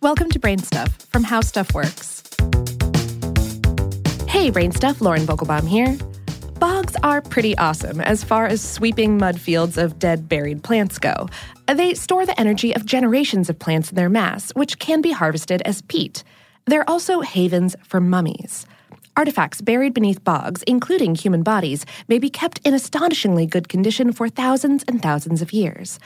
Welcome to Brain Stuff from How Stuff Works. Hey, Brain Stuff, Lauren Vogelbaum here. Bogs are pretty awesome as far as sweeping mud fields of dead, buried plants go. They store the energy of generations of plants in their mass, which can be harvested as peat. They're also havens for mummies. Artifacts buried beneath bogs, including human bodies, may be kept in astonishingly good condition for thousands and thousands of years.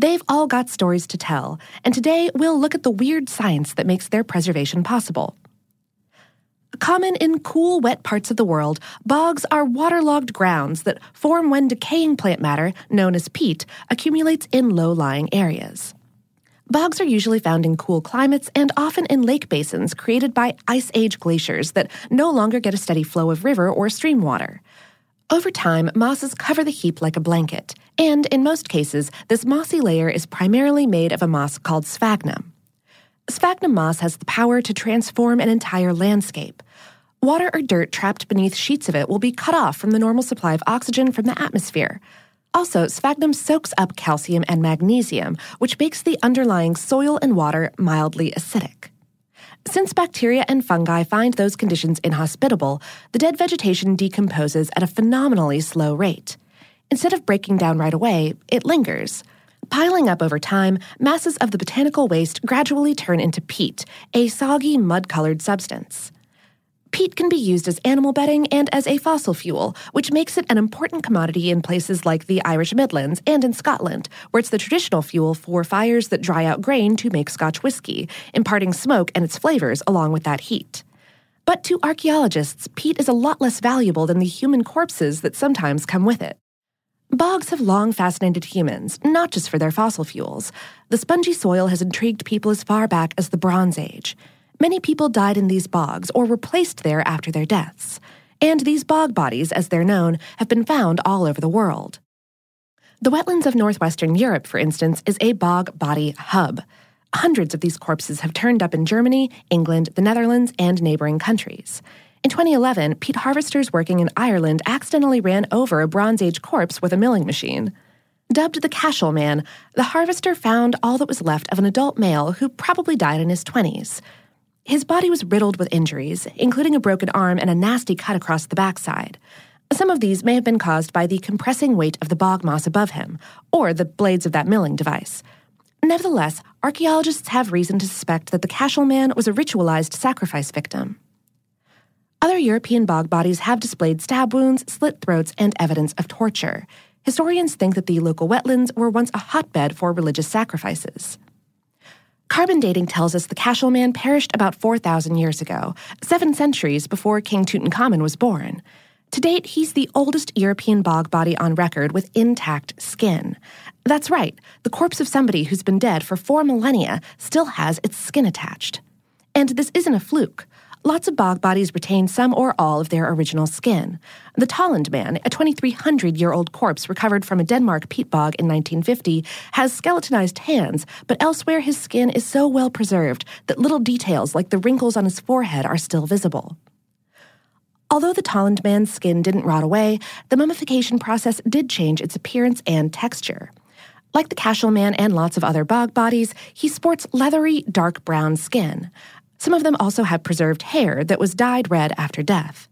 They've all got stories to tell, and today we'll look at the weird science that makes their preservation possible. Common in cool, wet parts of the world, bogs are waterlogged grounds that form when decaying plant matter, known as peat, accumulates in low lying areas. Bogs are usually found in cool climates and often in lake basins created by ice age glaciers that no longer get a steady flow of river or stream water. Over time, mosses cover the heap like a blanket, and in most cases, this mossy layer is primarily made of a moss called sphagnum. Sphagnum moss has the power to transform an entire landscape. Water or dirt trapped beneath sheets of it will be cut off from the normal supply of oxygen from the atmosphere. Also, sphagnum soaks up calcium and magnesium, which makes the underlying soil and water mildly acidic. Since bacteria and fungi find those conditions inhospitable, the dead vegetation decomposes at a phenomenally slow rate. Instead of breaking down right away, it lingers. Piling up over time, masses of the botanical waste gradually turn into peat, a soggy, mud colored substance. Peat can be used as animal bedding and as a fossil fuel, which makes it an important commodity in places like the Irish Midlands and in Scotland, where it's the traditional fuel for fires that dry out grain to make Scotch whiskey, imparting smoke and its flavors along with that heat. But to archaeologists, peat is a lot less valuable than the human corpses that sometimes come with it. Bogs have long fascinated humans, not just for their fossil fuels. The spongy soil has intrigued people as far back as the Bronze Age. Many people died in these bogs or were placed there after their deaths. And these bog bodies, as they're known, have been found all over the world. The wetlands of northwestern Europe, for instance, is a bog body hub. Hundreds of these corpses have turned up in Germany, England, the Netherlands, and neighboring countries. In 2011, peat harvesters working in Ireland accidentally ran over a Bronze Age corpse with a milling machine. Dubbed the Cashel Man, the harvester found all that was left of an adult male who probably died in his 20s. His body was riddled with injuries, including a broken arm and a nasty cut across the backside. Some of these may have been caused by the compressing weight of the bog moss above him, or the blades of that milling device. Nevertheless, archaeologists have reason to suspect that the Cashel Man was a ritualized sacrifice victim. Other European bog bodies have displayed stab wounds, slit throats, and evidence of torture. Historians think that the local wetlands were once a hotbed for religious sacrifices. Carbon dating tells us the Cashel Man perished about 4,000 years ago, seven centuries before King Tutankhamun was born. To date, he's the oldest European bog body on record with intact skin. That's right, the corpse of somebody who's been dead for four millennia still has its skin attached. And this isn't a fluke. Lots of bog bodies retain some or all of their original skin. The Tolland Man, a 2,300 year old corpse recovered from a Denmark peat bog in 1950, has skeletonized hands, but elsewhere his skin is so well preserved that little details like the wrinkles on his forehead are still visible. Although the Tolland man's skin didn't rot away, the mummification process did change its appearance and texture. Like the Cashel man and lots of other bog bodies, he sports leathery, dark brown skin. Some of them also have preserved hair that was dyed red after death.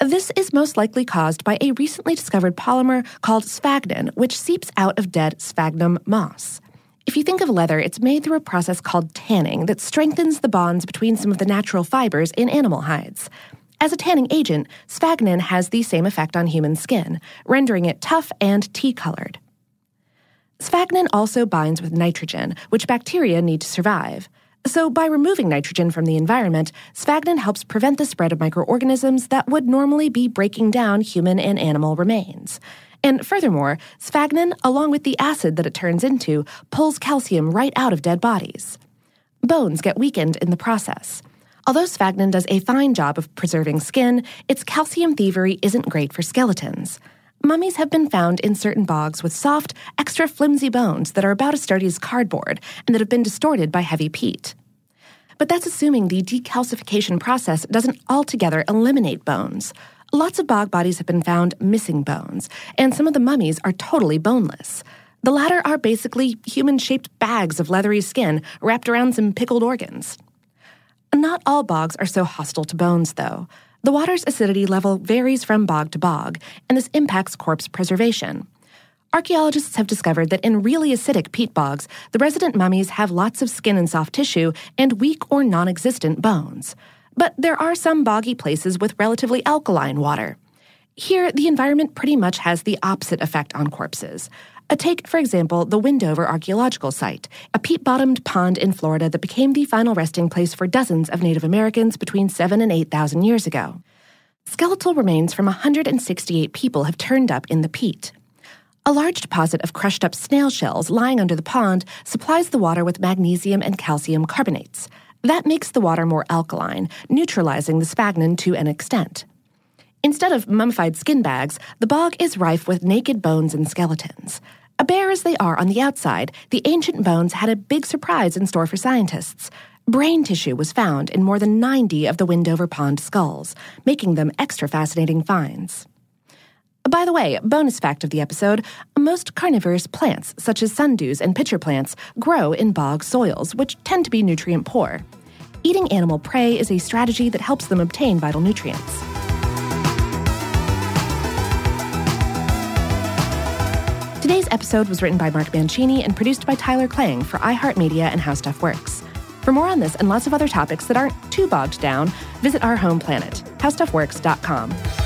This is most likely caused by a recently discovered polymer called sphagnan, which seeps out of dead sphagnum moss. If you think of leather, it's made through a process called tanning that strengthens the bonds between some of the natural fibers in animal hides. As a tanning agent, sphagnan has the same effect on human skin, rendering it tough and tea colored. Sphagnan also binds with nitrogen, which bacteria need to survive. So, by removing nitrogen from the environment, sphagnan helps prevent the spread of microorganisms that would normally be breaking down human and animal remains. And furthermore, sphagnan, along with the acid that it turns into, pulls calcium right out of dead bodies. Bones get weakened in the process. Although sphagnan does a fine job of preserving skin, its calcium thievery isn't great for skeletons. Mummies have been found in certain bogs with soft, extra flimsy bones that are about as sturdy as cardboard and that have been distorted by heavy peat. But that's assuming the decalcification process doesn't altogether eliminate bones. Lots of bog bodies have been found missing bones, and some of the mummies are totally boneless. The latter are basically human shaped bags of leathery skin wrapped around some pickled organs. Not all bogs are so hostile to bones, though. The water's acidity level varies from bog to bog, and this impacts corpse preservation. Archaeologists have discovered that in really acidic peat bogs, the resident mummies have lots of skin and soft tissue and weak or non existent bones. But there are some boggy places with relatively alkaline water. Here, the environment pretty much has the opposite effect on corpses. Take, for example, the Windover Archaeological Site, a peat bottomed pond in Florida that became the final resting place for dozens of Native Americans between 7 and 8,000 years ago. Skeletal remains from 168 people have turned up in the peat. A large deposit of crushed up snail shells lying under the pond supplies the water with magnesium and calcium carbonates. That makes the water more alkaline, neutralizing the sphagnan to an extent. Instead of mummified skin bags, the bog is rife with naked bones and skeletons. A Bare as they are on the outside, the ancient bones had a big surprise in store for scientists. Brain tissue was found in more than 90 of the Windover Pond skulls, making them extra fascinating finds. By the way, bonus fact of the episode most carnivorous plants, such as sundews and pitcher plants, grow in bog soils, which tend to be nutrient poor. Eating animal prey is a strategy that helps them obtain vital nutrients. Today's episode was written by Mark Mancini and produced by Tyler Klang for iHeartMedia and How Stuff Works. For more on this and lots of other topics that aren't too bogged down, visit our home planet, howstuffworks.com.